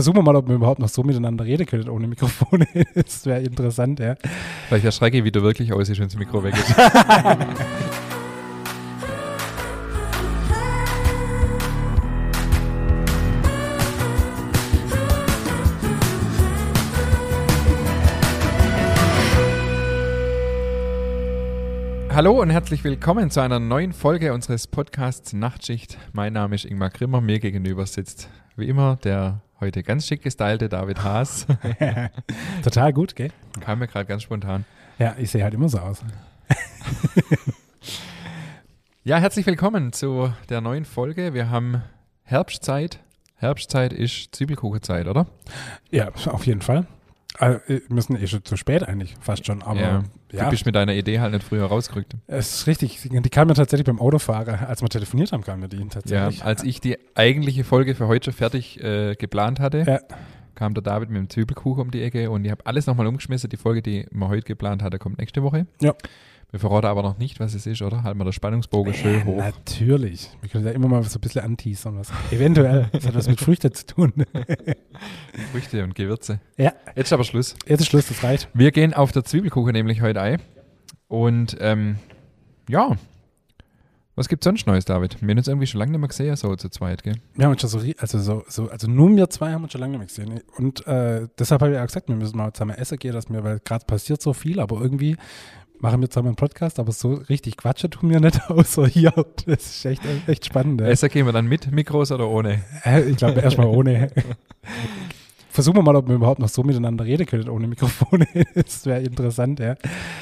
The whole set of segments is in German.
versuchen wir mal, ob wir überhaupt noch so miteinander reden können ohne Mikrofone. Das wäre interessant, ja. Vielleicht erschrecke ich wieder wirklich aus, wenn das Mikro weg ist. Hallo und herzlich willkommen zu einer neuen Folge unseres Podcasts Nachtschicht. Mein Name ist Ingmar Grimmer, mir gegenüber sitzt wie immer der heute ganz schick gestylte David Haas. Total gut, gell? Kam mir gerade ganz spontan. Ja, ich sehe halt immer so aus. Ja, herzlich willkommen zu der neuen Folge. Wir haben Herbstzeit. Herbstzeit ist Zwiebelkuchenzeit, oder? Ja, auf jeden Fall. Also, wir müssen eh schon zu spät eigentlich, fast schon. Aber ja. ja, Du bist mit deiner Idee halt nicht früher rausgerückt. es ist richtig. Die kam mir tatsächlich beim Autofahrer, als wir telefoniert haben, kam mir die Ja, tatsächlich. als ich die eigentliche Folge für heute schon fertig äh, geplant hatte, Ja. kam der David mit dem Zwiebelkuchen um die Ecke und ich habe alles nochmal umgeschmissen. Die Folge, die wir heute geplant hatte, kommt nächste Woche. Ja. Wir verraten aber noch nicht, was es ist, oder? Halten wir den Spannungsbogen schön hoch. Natürlich. Wir können ja immer mal so ein bisschen anteasern. Was. Eventuell. Das hat was mit Früchten zu tun. Früchte und Gewürze. Ja. Jetzt ist aber Schluss. Jetzt ist Schluss, das reicht. Wir gehen auf der Zwiebelkuchen nämlich heute ein. Und ähm, ja, was gibt's sonst Neues, David? Wir haben uns irgendwie schon lange nicht mehr gesehen, so zu zweit, gell? Wir haben uns schon so, also so, so, also nur wir zwei haben uns schon lange nicht mehr gesehen. Und äh, deshalb habe ich auch gesagt, wir müssen mal zusammen essen gehen, dass mir, weil gerade passiert so viel, aber irgendwie machen wir zusammen einen Podcast, aber so richtig quatschen tun wir nicht, außer hier. Das ist echt, echt spannend. Ja. Besser gehen wir dann mit Mikros oder ohne? Ich glaube, erstmal ohne. Versuchen wir mal, ob wir überhaupt noch so miteinander reden können ohne Mikrofone. Das wäre interessant, ja.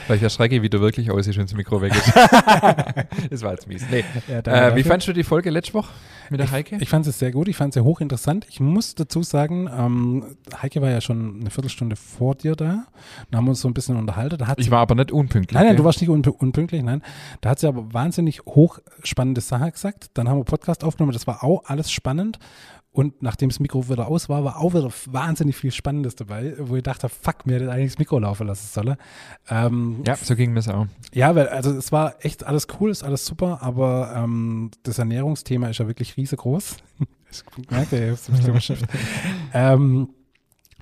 Vielleicht erschrecke ich wieder wirklich aus, wenn das Mikro weg ist. das war jetzt mies. Nee. ja Äh, wie fandst du die Folge letzte Woche mit der Heike? Ich fand es sehr gut, ich fand es sehr hochinteressant. Ich muss dazu sagen, ähm, Heike war ja schon eine Viertelstunde vor dir da. Da haben wir uns so ein bisschen unterhalten. Ich war aber nicht unpünktlich. nein, nein, du warst nicht unpü unpünktlich, nein. Da hat sie aber wahnsinnig hochspannende Sachen gesagt. Dann haben wir Podcast aufgenommen, das war auch alles spannend. Und nachdem das Mikro wieder aus war, war auch wieder wahnsinnig viel Spannendes dabei, wo ich dachte, fuck, mir hätte eigentlich das Mikro laufen lassen sollen. Ähm, ja, so ging mir es auch. ja, weil, also es war echt alles cool, ist alles super, aber ähm, das Ernährungsthema ist ja wirklich riesengroß. Ich merke, ich hab's beschäftigt. ähm,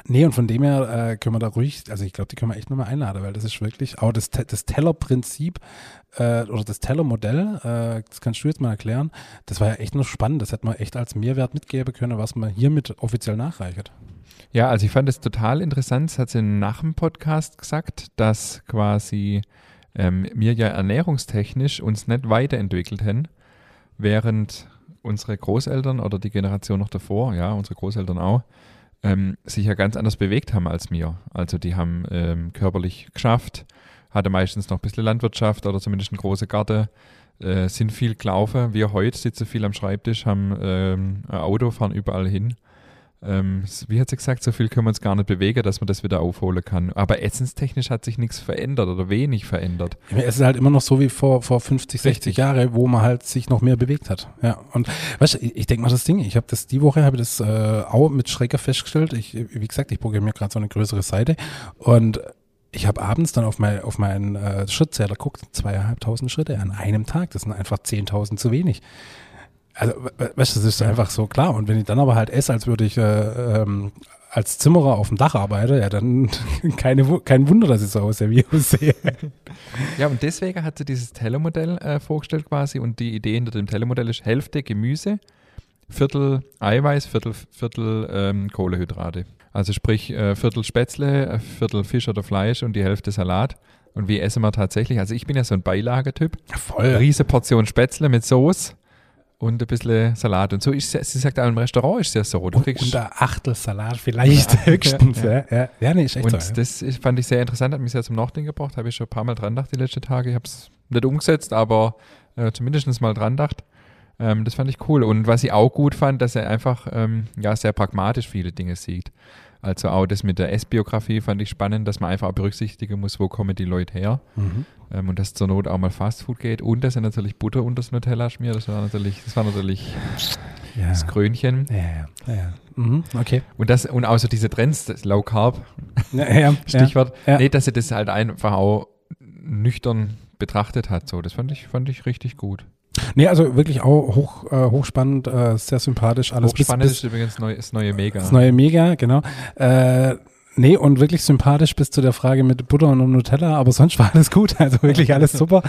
nee, und von dem her äh, können wir da ruhig, also ich glaube, die können wir echt nochmal einladen, weil das ist wirklich, auch das, das Tellerprinzip äh, oder das Tellermodell, äh, das kannst du jetzt mal erklären, das war ja echt noch spannend, das hätte man echt als Mehrwert mitgeben können, was man hiermit offiziell nachreicht. Ja, also ich fand es total interessant, das hat sie nach dem Podcast gesagt, dass quasi ähm, wir ja ernährungstechnisch uns nicht weiterentwickelt haben, während unsere Großeltern oder die Generation noch davor, ja, unsere Großeltern auch, ähm, sich ja ganz anders bewegt haben als wir. Also die haben ähm, körperlich geschafft, hatte meistens noch ein bisschen Landwirtschaft oder zumindest einen großen Garten, äh, sind viel gelaufen. Wir heute sitzen viel am Schreibtisch, haben ähm, ein Auto, fahren überall hin. Ähm, wie hat sie gesagt, so viel können wir uns gar nicht bewegen, dass man das wieder aufholen kann. Aber essenstechnisch hat sich nichts verändert oder wenig verändert. Ja, Es ist halt immer noch so wie vor, vor 50, 60 Richtig. Jahre, wo man halt sich noch mehr bewegt hat. Ja, und weißt du, ich, ich denke mal das Ding, ich habe das die Woche, habe ich das äh, auch mit Schrecker festgestellt. Ich, wie gesagt, ich programmiere gerade so eine größere Seite und ich habe abends dann auf, mein, auf meinen äh, Schrittzähler geguckt, zweieinhalbtausend Schritte an einem Tag, das sind einfach 10.000 zu wenig. Also, we- we- weißt du, das ist einfach so klar. Und wenn ich dann aber halt esse, als würde ich äh, ähm, als Zimmerer auf dem Dach arbeite, ja, dann keine, kein Wunder, dass ich so aussehe, wie ich aussehe. Ja, und deswegen hat sie dieses Tellermodell äh, vorgestellt quasi und die Idee hinter dem Tellermodell ist Hälfte Gemüse, Viertel Eiweiß, Viertel, Viertel ähm, Kohlehydrate. Also sprich äh, Viertel Spätzle, äh, Viertel Fisch oder Fleisch und die Hälfte Salat. Und wie essen wir tatsächlich? Also ich bin ja so ein Beilagetyp. Voll. Riese Portion Spätzle mit Soße und ein bisschen Salat. Und so ist sie, sie sagt auch im Restaurant ist es ja so. Du Und, kriegst, und ein Achtel Salat vielleicht Ja, höchstens. ja, Ja, ja. ja. nee, ist echt und so. Ja. das ist, fand ich sehr interessant, hat mich sehr zum Nachdenken gebracht. Habe ich schon ein paar Mal dran gedacht die letzten Tage. Ich habe es nicht umgesetzt, aber äh, zumindest mal dran gedacht. Ähm, das fand ich cool. Und was ich auch gut fand, dass er einfach ähm, ja, sehr pragmatisch viele Dinge sieht. Also auch das mit der Essbiografie fand ich spannend, dass man einfach auch berücksichtigen muss, wo kommen die Leute her. Mhm. Ähm, und dass zur Not auch mal Fastfood geht. Und dass er natürlich Butter unter das Nutella schmiert. Das war natürlich, das war natürlich Ja. das Krönchen. Ja, ja, ja. Mhm. Okay. Und, das, und auch so diese Trends, das Low Carb, Ja, Stichwort. Nee, dass sie das halt einfach auch nüchtern betrachtet hat. So, das fand ich, fand ich richtig gut. Nee, also wirklich auch hoch, äh, hochspannend, äh, sehr sympathisch. Alles Hochspannend bis, bis, ist übrigens neu, das neue Mega. Das neue Mega, genau. Äh, Nee, und wirklich sympathisch bis zu der Frage mit Butter und Nutella, aber sonst war alles gut, also wirklich alles super.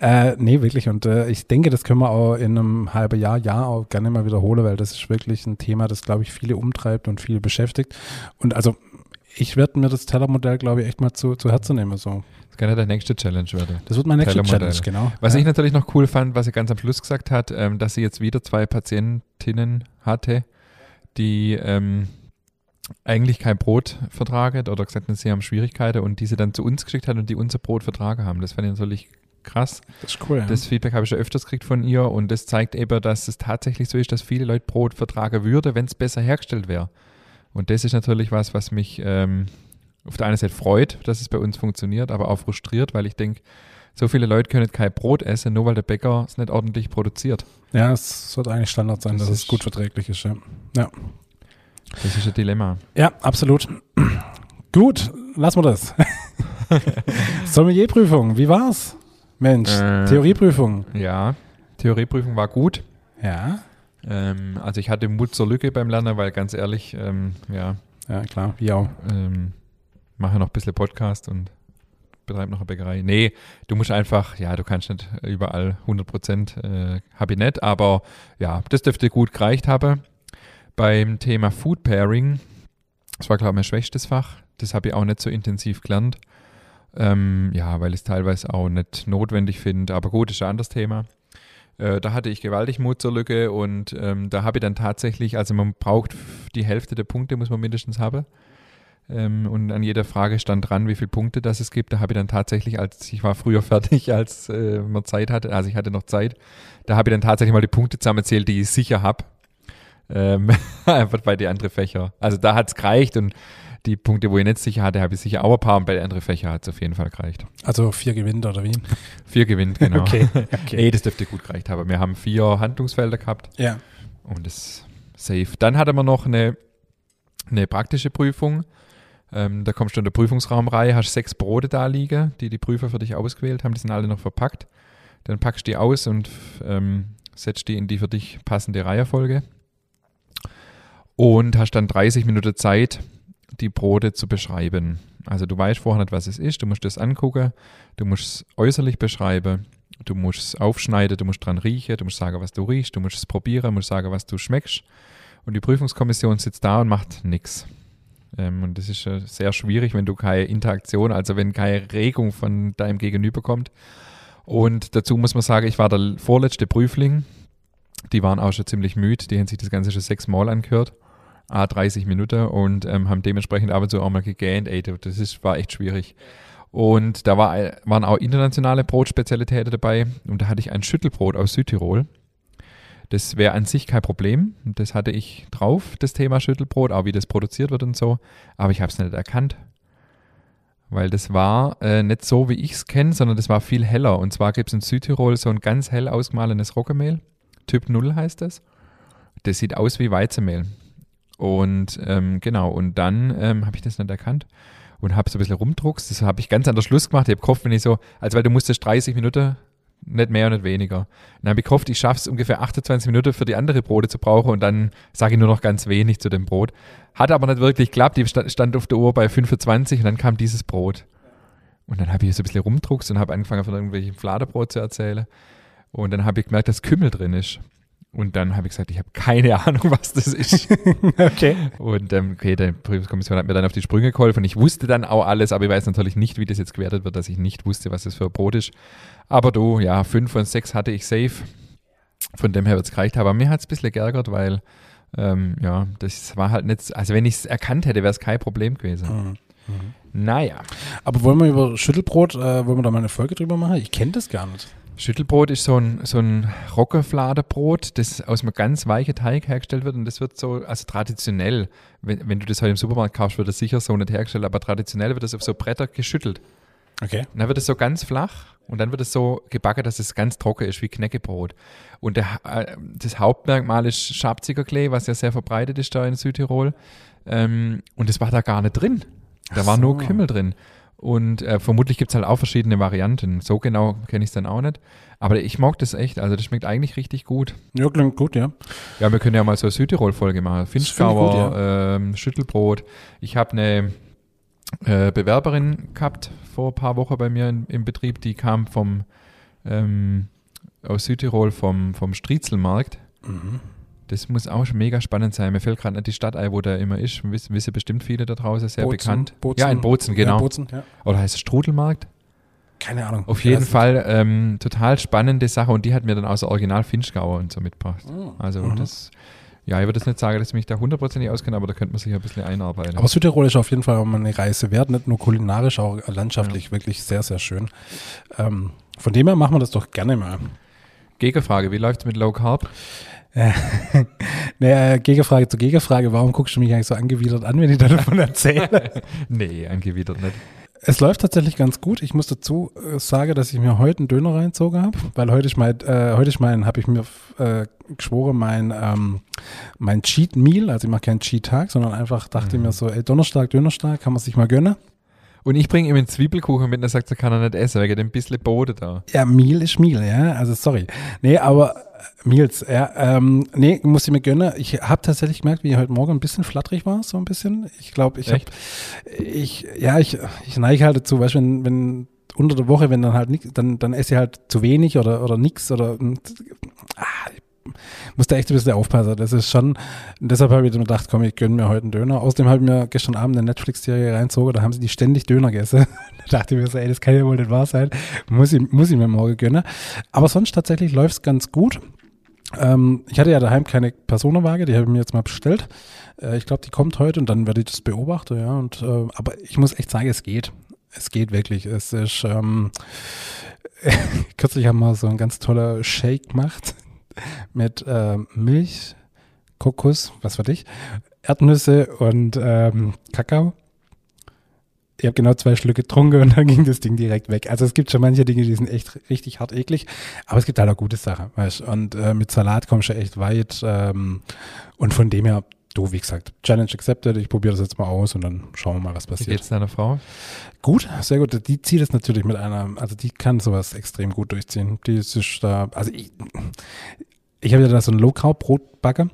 äh, nee, wirklich. Und äh, ich denke, das können wir auch in einem halben Jahr, Jahr auch gerne mal wiederholen, weil das ist wirklich ein Thema, das, glaube ich, viele umtreibt und viele beschäftigt. Und also ich werde mir das Tellermodell, glaube ich, echt mal zu, zu Herzen nehmen. So. Das kann ja der nächste Challenge werden. Das wird meine nächste Challenge, genau. Was ja. ich natürlich noch cool fand, was sie ganz am Schluss gesagt hat, ähm, dass sie jetzt wieder zwei Patientinnen hatte, die ähm, eigentlich kein Brot vertragen oder gesagt haben, sie haben Schwierigkeiten und die sie dann zu uns geschickt hat und die unser Brot vertragen haben. Das fand ich natürlich krass. Das ist cool. Ja. Das Feedback habe ich ja öfters gekriegt von ihr und das zeigt eben, dass es tatsächlich so ist, dass viele Leute Brot vertragen würden, wenn es besser hergestellt wäre. Und das ist natürlich was, was mich ähm, auf der einen Seite freut, dass es bei uns funktioniert, aber auch frustriert, weil ich denke, so viele Leute können kein Brot essen, nur weil der Bäcker es nicht ordentlich produziert. Ja, es sollte eigentlich Standard sein, das dass es gut verträglich ist. Ja. ja. Das ist ein Dilemma. Ja, absolut. Gut, lassen wir das. Sommelierprüfung, wie war's? Mensch, äh, Theorieprüfung. Ja, Theorieprüfung war gut. Ja. Ähm, also ich hatte Mut zur Lücke beim Lernen, weil ganz ehrlich, ähm, ja. Ja, klar, wie auch. Ähm, mache noch ein bisschen Podcast und betreibe noch eine Bäckerei. Nee, du musst einfach, ja, du kannst nicht überall 100 Prozent, äh, habe ich nicht, aber ja, das dürfte gut gereicht haben beim Thema Food Pairing, das war, glaube ich, mein schwächstes Fach. Das habe ich auch nicht so intensiv gelernt. Ähm, ja, weil ich es teilweise auch nicht notwendig finde. Aber gut, ist ein anderes Thema. Äh, da hatte ich gewaltig Mut zur Lücke und ähm, da habe ich dann tatsächlich, also man braucht die Hälfte der Punkte, muss man mindestens haben. Ähm, und an jeder Frage stand dran, wie viele Punkte das es gibt. Da habe ich dann tatsächlich, als ich war früher fertig, als äh, man Zeit hatte, also ich hatte noch Zeit, da habe ich dann tatsächlich mal die Punkte zusammengezählt, die ich sicher habe. Ähm, einfach bei den anderen Fächern. Also da hat es gereicht und die Punkte, wo ich nicht sicher hatte, habe ich sicher auch ein paar und bei den anderen Fächern hat es auf jeden Fall gereicht. Also vier gewinnt oder wie? Vier gewinnt, genau. okay, okay. Ey, das dürfte gut gereicht haben. Wir haben vier Handlungsfelder gehabt. Ja. Und das safe. Dann hatten wir noch eine, eine praktische Prüfung. Ähm, da kommst du in der Prüfungsraum rein, hast sechs Brote da liegen, die die Prüfer für dich ausgewählt haben. Die sind alle noch verpackt. Dann packst du die aus und ähm, setzt die in die für dich passende Reihenfolge und hast dann 30 Minuten Zeit, die Brote zu beschreiben. Also du weißt vorher nicht, was es ist, du musst das angucken, du musst es äußerlich beschreiben, du musst es aufschneiden, du musst dran riechen, du musst sagen, was du riechst, du musst es probieren, du musst sagen, was du schmeckst. Und die Prüfungskommission sitzt da und macht nichts. Ähm, und das ist äh, sehr schwierig, wenn du keine Interaktion, also wenn keine Regung von deinem Gegenüber kommt. Und dazu muss man sagen, ich war der vorletzte Prüfling. Die waren auch schon ziemlich müde, die haben sich das Ganze schon sechsmal angehört. A 30 Minuten und ähm, haben dementsprechend ab und zu auch mal gegähnt. Ey, das ist, war echt schwierig. Und da war, waren auch internationale Brotspezialitäten dabei und da hatte ich ein Schüttelbrot aus Südtirol. Das wäre an sich kein Problem. Das hatte ich drauf, das Thema Schüttelbrot, auch wie das produziert wird und so. Aber ich habe es nicht erkannt. Weil das war äh, nicht so, wie ich es kenne, sondern das war viel heller. Und zwar gibt es in Südtirol so ein ganz hell ausgemahlenes Roggenmehl. Typ 0 heißt das. Das sieht aus wie Weizenmehl. Und ähm, genau, und dann ähm, habe ich das nicht erkannt und habe so ein bisschen rumdruckst. Das habe ich ganz an der Schluss gemacht. Ich habe gehofft, wenn ich so, also weil du musstest 30 Minuten, nicht mehr und nicht weniger. dann habe ich gehofft, ich schaffe es ungefähr 28 Minuten für die andere Brote zu brauchen und dann sage ich nur noch ganz wenig zu dem Brot. Hat aber nicht wirklich geklappt. Die stand auf der Uhr bei 25 und dann kam dieses Brot. Und dann habe ich so ein bisschen rumdruckst und habe angefangen von irgendwelchen Fladerbrot zu erzählen. Und dann habe ich gemerkt, dass Kümmel drin ist. Und dann habe ich gesagt, ich habe keine Ahnung, was das ist. okay. Und ähm, okay, die Prüfungskommission hat mir dann auf die Sprünge geholfen. Ich wusste dann auch alles, aber ich weiß natürlich nicht, wie das jetzt gewertet wird, dass ich nicht wusste, was das für ein Brot ist. Aber du, ja, fünf von sechs hatte ich safe. Von dem her wird es gereicht. Aber mir hat es ein bisschen geärgert, weil, ähm, ja, das war halt nicht, also wenn ich es erkannt hätte, wäre es kein Problem gewesen. Mhm. Mhm. Naja. Aber wollen wir über Schüttelbrot, äh, wollen wir da mal eine Folge drüber machen? Ich kenne das gar nicht. Schüttelbrot ist so ein, so ein Roggenfladenbrot, das aus einem ganz weichen Teig hergestellt wird und das wird so, also traditionell, wenn, wenn du das heute im Supermarkt kaufst, wird das sicher so nicht hergestellt, aber traditionell wird das auf so Bretter geschüttelt. Okay. Und dann wird es so ganz flach und dann wird es so gebacken, dass es ganz trocken ist, wie Knäckebrot. Und der, äh, das Hauptmerkmal ist Schabzigerklee, was ja sehr verbreitet ist da in Südtirol. Ähm, und das war da gar nicht drin. Da war nur Kümmel drin. Und äh, vermutlich gibt es halt auch verschiedene Varianten. So genau kenne ich es dann auch nicht. Aber ich mag das echt. Also das schmeckt eigentlich richtig gut. Ja, klingt gut, ja. Ja, wir können ja mal so eine Südtirol-Folge machen. Finchgauer, ja. ähm, Schüttelbrot. Ich habe eine äh, Bewerberin gehabt vor ein paar Wochen bei mir in, im Betrieb, die kam vom ähm, aus Südtirol vom, vom Striezelmarkt. Mhm. Das muss auch schon mega spannend sein. Mir fällt gerade nicht die Stadt ein, wo der immer ist. Wissen, wissen bestimmt viele da draußen, sehr Bozen, bekannt. Bozen. Ja, in Bozen, genau. Ja, Bozen, ja. Oder heißt es Strudelmarkt? Keine Ahnung. Auf jeden Fall ähm, total spannende Sache und die hat mir dann aus Original Finchgauer und so mitgebracht. Oh. Also mhm. das, ja, ich würde jetzt nicht sagen, dass ich mich da hundertprozentig auskenne, aber da könnte man sich ein bisschen einarbeiten. Aber Südtirol ist auf jeden Fall mal eine Reise wert, nicht nur kulinarisch, auch landschaftlich ja. wirklich sehr, sehr schön. Ähm, von dem her machen wir das doch gerne mal. Gegenfrage, wie läuft es mit Low Carb? naja, Gegenfrage zu Gegenfrage, warum guckst du mich eigentlich so angewidert an, wenn ich davon erzähle? nee, angewidert nicht. Es läuft tatsächlich ganz gut. Ich muss dazu äh, sagen, dass ich mir heute einen Döner reinzogen habe, weil heute ist mein, äh, heute ist mein, habe ich mir äh, geschworen, mein, ähm, mein Cheat Meal, also ich mache keinen Cheat Tag, sondern einfach dachte mhm. mir so, ey, Donnerstag, Dönerstag, kann man sich mal gönnen. Und ich bringe ihm einen Zwiebelkuchen mit und er sagt, er kann er nicht essen, wegen dem bisschen Boden da. Ja, Meal ist Meal, ja, also sorry. Nee, aber Meals, ja. Ähm, nee, muss ich mir gönnen. Ich habe tatsächlich gemerkt, wie ich heute Morgen ein bisschen flatterig war, so ein bisschen. Ich glaube, ich habe, ich, ja, ich, ich neige halt dazu, weißt du, wenn, wenn unter der Woche, wenn dann halt nichts, dann, dann esse ich halt zu wenig oder, oder nix oder, ah, muss da echt ein bisschen aufpassen. Das ist schon, deshalb habe ich mir gedacht, komm, ich gönne mir heute einen Döner. Außerdem habe ich mir gestern Abend eine Netflix-Serie reinzogen, da haben sie die ständig Döner gegessen. da dachte ich mir so, ey, das kann ja wohl nicht wahr sein. Muss ich, muss ich mir morgen gönnen. Aber sonst tatsächlich läuft es ganz gut. Ähm, ich hatte ja daheim keine Personenwaage, die habe ich mir jetzt mal bestellt. Äh, ich glaube, die kommt heute und dann werde ich das beobachten, ja. Und, äh, aber ich muss echt sagen, es geht. Es geht wirklich. Es ist, ähm, kürzlich haben wir so ein ganz toller Shake gemacht mit äh, Milch, Kokos, was für dich, Erdnüsse und ähm, Kakao. Ich habe genau zwei Schlücke getrunken und dann ging das Ding direkt weg. Also es gibt schon manche Dinge, die sind echt richtig hart eklig, aber es gibt halt auch gute Sachen, weißt Und äh, mit Salat kommst du echt weit. Ähm, und von dem her, du, wie gesagt, Challenge accepted. Ich probiere das jetzt mal aus und dann schauen wir mal, was passiert. Wie geht's deiner Frau? Gut, sehr gut. Die zieht es natürlich mit einer, also die kann sowas extrem gut durchziehen. Die ist da, also ich, ich habe ja da so ein Low-Carb-Brotbacke.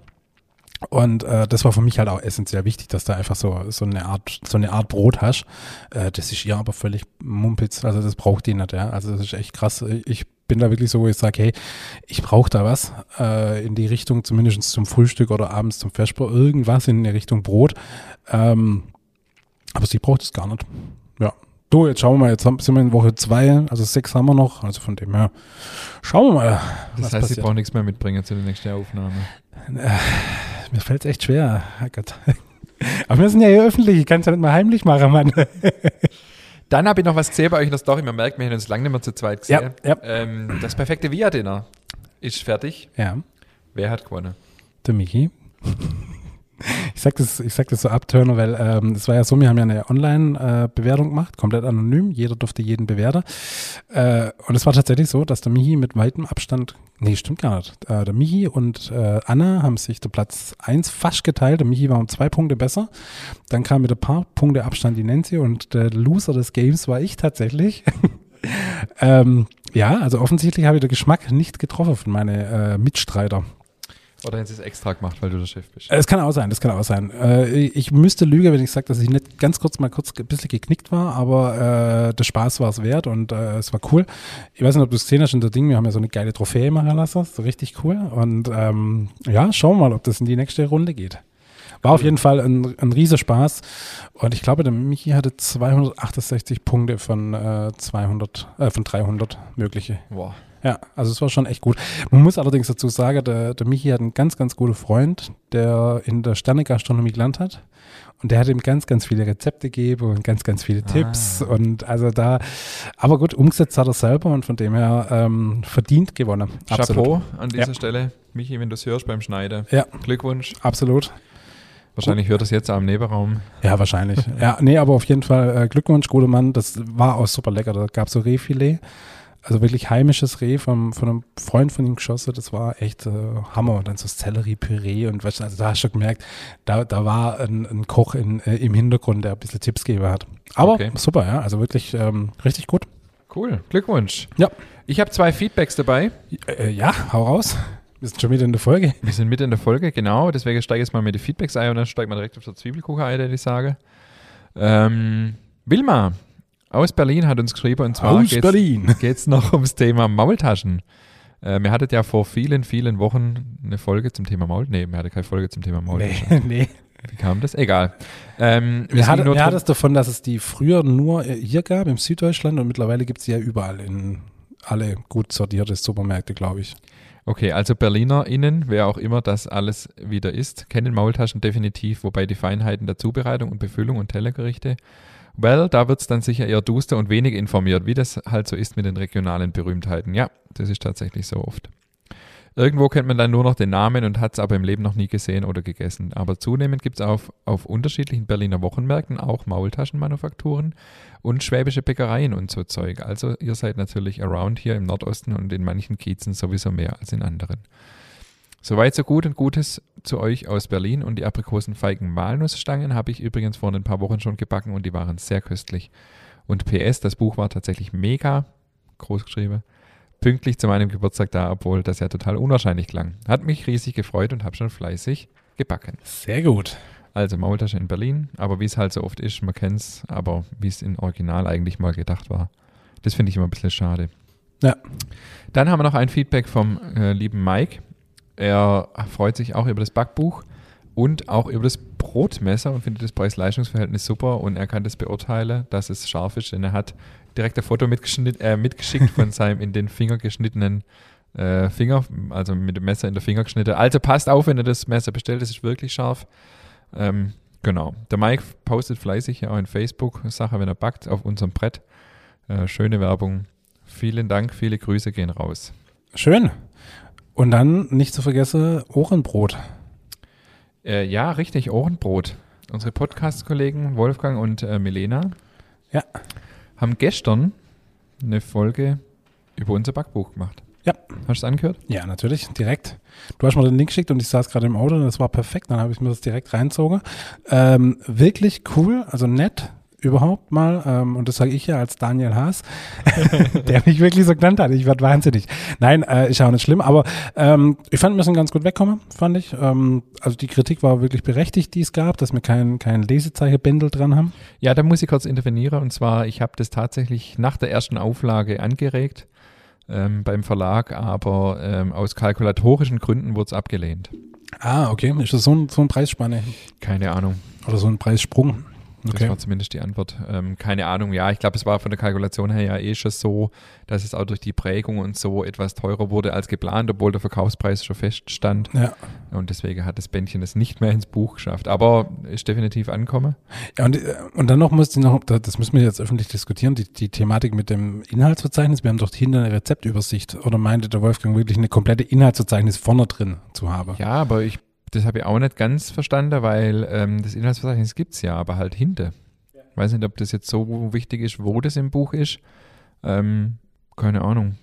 Und äh, das war für mich halt auch essentiell wichtig, dass du einfach so, so eine Art, so eine Art Brot hast. Äh, das ist ihr aber völlig Mumpitz, also das braucht die nicht, ja. Also das ist echt krass. Ich bin da wirklich so, wo ich sage, hey, ich brauche da was äh, in die Richtung, zumindest zum Frühstück oder abends zum Vesper, irgendwas in die Richtung Brot. Ähm, aber sie braucht es gar nicht. Ja, Du, jetzt schauen wir mal, jetzt sind wir in Woche zwei, also sechs haben wir noch, also von dem her, schauen wir mal. Das heißt. Sie brauchen nichts mehr mitbringen zu der nächsten Aufnahme. Äh, mir fällt es echt schwer. Oh Gott. Aber wir sind ja hier öffentlich, ich kann es ja nicht mal heimlich machen, Mann. Dann habe ich noch was gesehen bei euch in der Story. Man merkt, wir haben uns lange nicht mehr zu zweit gesehen. Ja, ja. Ähm, das perfekte Via-Dinner ist fertig. Ja. Wer hat gewonnen? Der Michi. Ich sag das, ich sag das so abturner, weil ähm, das war ja so, wir haben ja eine Online-Bewertung äh, gemacht, komplett anonym, jeder durfte jeden bewerten. Äh, und es war tatsächlich so, dass der Michi mit weitem Abstand, nee, stimmt gar nicht, äh, der Michi und äh, Anna haben sich der Platz 1 fast geteilt, der Michi war um zwei Punkte besser. Dann kam mit ein paar Punkte Abstand die Nancy und der Loser des Games war ich tatsächlich. ähm, ja, also offensichtlich habe ich den Geschmack nicht getroffen von meinen äh, Mitstreiter. Oder haben sie es extra gemacht, weil du der Chef bist? Es kann auch sein, das kann auch sein. Äh, ich müsste lügen, wenn ich sage, dass ich nicht ganz kurz mal kurz ein bisschen geknickt war, aber äh, der Spaß war es wert und äh, es war cool. Ich weiß nicht, ob du es gesehen hast in der Ding, wir haben ja so eine geile Trophäe machen lassen, so richtig cool. Und ähm, ja, schauen wir mal, ob das in die nächste Runde geht. War auf jeden Fall ein, ein riesiger Spaß. Und ich glaube, der Michi hatte 268 Punkte von, äh, 200, äh, von 300 mögliche. Wow. Ja, also es war schon echt gut. Man muss allerdings dazu sagen, der, der Michi hat einen ganz, ganz guten Freund, der in der Sternegastronomie gelernt hat. Und der hat ihm ganz, ganz viele Rezepte gegeben und ganz, ganz viele Tipps. Ah. Und also da, aber gut, umgesetzt hat er selber und von dem her ähm, verdient gewonnen. Absolut. Chapeau an dieser ja. Stelle. Michi, wenn du es hörst beim Schneiden. Ja. Glückwunsch. Absolut. Wahrscheinlich hört das jetzt am Nebenraum. Ja, wahrscheinlich. ja, nee, aber auf jeden Fall äh, Glückwunsch, guter Mann. Das war auch super lecker. Da gab es so Rehfilet also wirklich heimisches Reh vom, von einem Freund von ihm geschossen. Das war echt äh, Hammer. Und dann so Sellerie-Püree und was, also da hast du gemerkt, da, da war ein, ein Koch in, äh, im Hintergrund, der ein bisschen Tipps gegeben hat. Aber Okay. super, ja. Also wirklich ähm, richtig gut. Cool, Glückwunsch. Ja. Ich habe zwei Feedbacks dabei. Äh, ja, hau raus. Wir sind schon wieder in der Folge. Wir sind mitten in der Folge, genau. Deswegen steige ich jetzt mal mit den Feedbacks ein und dann steigt man direkt auf der Zwiebelkuchen ein, der ich sage. Ähm, Wilma aus Berlin hat uns geschrieben und zwar Berlin. geht's noch ums Thema Maultaschen. Äh, wir hattet ja vor vielen, vielen Wochen eine Folge zum Thema Maul. Nee, wir hatten keine Folge zum Thema Maultaschen. Nee, nee. Wie kam das? Egal. Ähm, es Wer ging hat, nur hat es davon, dass es die früher nur äh, hier gab, im Süddeutschland und mittlerweile gibt es sie ja überall in alle gut sortierte Supermärkte, glaube ich. Okay, also BerlinerInnen, wer auch immer das alles wieder ist, kennen Maultaschen definitiv, wobei die Feinheiten der Zubereitung und Befüllung und Tellergerichte, well, da wird's dann sicher eher duster und wenig informiert, wie das halt so ist mit den regionalen Berühmtheiten. Ja, das ist tatsächlich so oft. Irgendwo kennt man dann nur noch den Namen und hat's aber im Leben noch nie gesehen oder gegessen. Aber zunehmend gibt's auf, auf unterschiedlichen Berliner Wochenmärkten auch Maultaschenmanufakturen und schwäbische Bäckereien und so Zeug. Also ihr seid natürlich around hier im Nordosten und in manchen Kiezen sowieso mehr als in anderen. Soweit so gut und Gutes zu euch aus Berlin und die aprikosenfeigen Walnussstangen habe ich übrigens vor ein paar Wochen schon gebacken und die waren sehr köstlich. Und PS, das Buch war tatsächlich mega groß geschrieben. Pünktlich zu meinem Geburtstag da, obwohl das ja total unwahrscheinlich klang. Hat mich riesig gefreut und habe schon fleißig gebacken. Sehr gut. Also Maultasche in Berlin, aber wie es halt so oft ist, man kennt's, aber wie es in Original eigentlich mal gedacht war, das finde ich immer ein bisschen schade. Ja. Dann haben wir noch ein Feedback vom äh, lieben Mike. Er freut sich auch über das Backbuch und auch über das Brotmesser und findet das Preis-Leistungs-Verhältnis super und er kann das beurteilen, dass es scharf ist, denn er hat direkt ein Foto mitgeschnitt, äh, mitgeschickt von seinem in den Finger geschnittenen äh, Finger, also mit dem Messer in der Finger geschnitten. Also passt auf, wenn ihr das Messer bestellt, es ist wirklich scharf. Ähm, genau. Der Mike postet fleißig ja auch in Facebook Sache, wenn er backt, auf unserem Brett. Äh, schöne Werbung. Vielen Dank, viele Grüße gehen raus. Schön. Und dann nicht zu vergessen, Ohrenbrot. Äh, ja, richtig, Ohrenbrot. Unsere Podcast-Kollegen Wolfgang und äh, Milena Ja. haben gestern eine Folge über unser Backbuch gemacht. Ja. Hast du es angehört? Ja, natürlich, direkt. Du hast mir den Link geschickt und ich saß gerade im Auto und das war perfekt. Dann habe ich mir das direkt reinzogen. Ähm, wirklich cool, also nett überhaupt mal. Ähm, und das sage ich ja als Daniel Haas, der mich wirklich so genannt hat. Ich werde wahnsinnig. Nein, äh, ist ja auch nicht schlimm, aber ähm, ich fand, wir sind ganz gut weggekommen, fand ich. Ähm, also die Kritik war wirklich berechtigt, die es gab, dass wir kein, kein Lesezeichen-Bändel dran haben. Ja, da muss ich kurz intervenieren. Und zwar, ich habe das tatsächlich nach der ersten Auflage angeregt ähm, beim Verlag, aber ähm, aus kalkulatorischen Gründen wurde es abgelehnt. Ah, okay. Ist das so ein, so ein Preisspanne Keine Ahnung. oder so ein Preissprung? Das Okay. war zumindest die Antwort. Ähm, keine Ahnung, ja, ich glaube, es war von der Kalkulation her ja eh schon so, dass es auch durch die Prägung und so etwas teurer wurde als geplant, obwohl der Verkaufspreis schon feststand. Ja. Und deswegen hat das Bändchen es nicht mehr ins Buch geschafft. Aber ist definitiv angekommen. Ja, und, äh, und dann noch musste ich noch, da- das müssen wir jetzt öffentlich diskutieren, die, die Thematik mit dem Inhaltsverzeichnis. Wir haben doch hinter eine Rezeptübersicht. Oder meinte der Wolfgang wirklich eine komplette Inhaltsverzeichnis vorne drin zu haben? Ja, aber ich, das habe ich auch nicht ganz verstanden, weil ähm, das Inhaltsverzeichnis gibt es ja, aber halt hinter. Weiß nicht, ob das jetzt so wichtig ist, wo das im Buch ist. Ähm, keine Ahnung.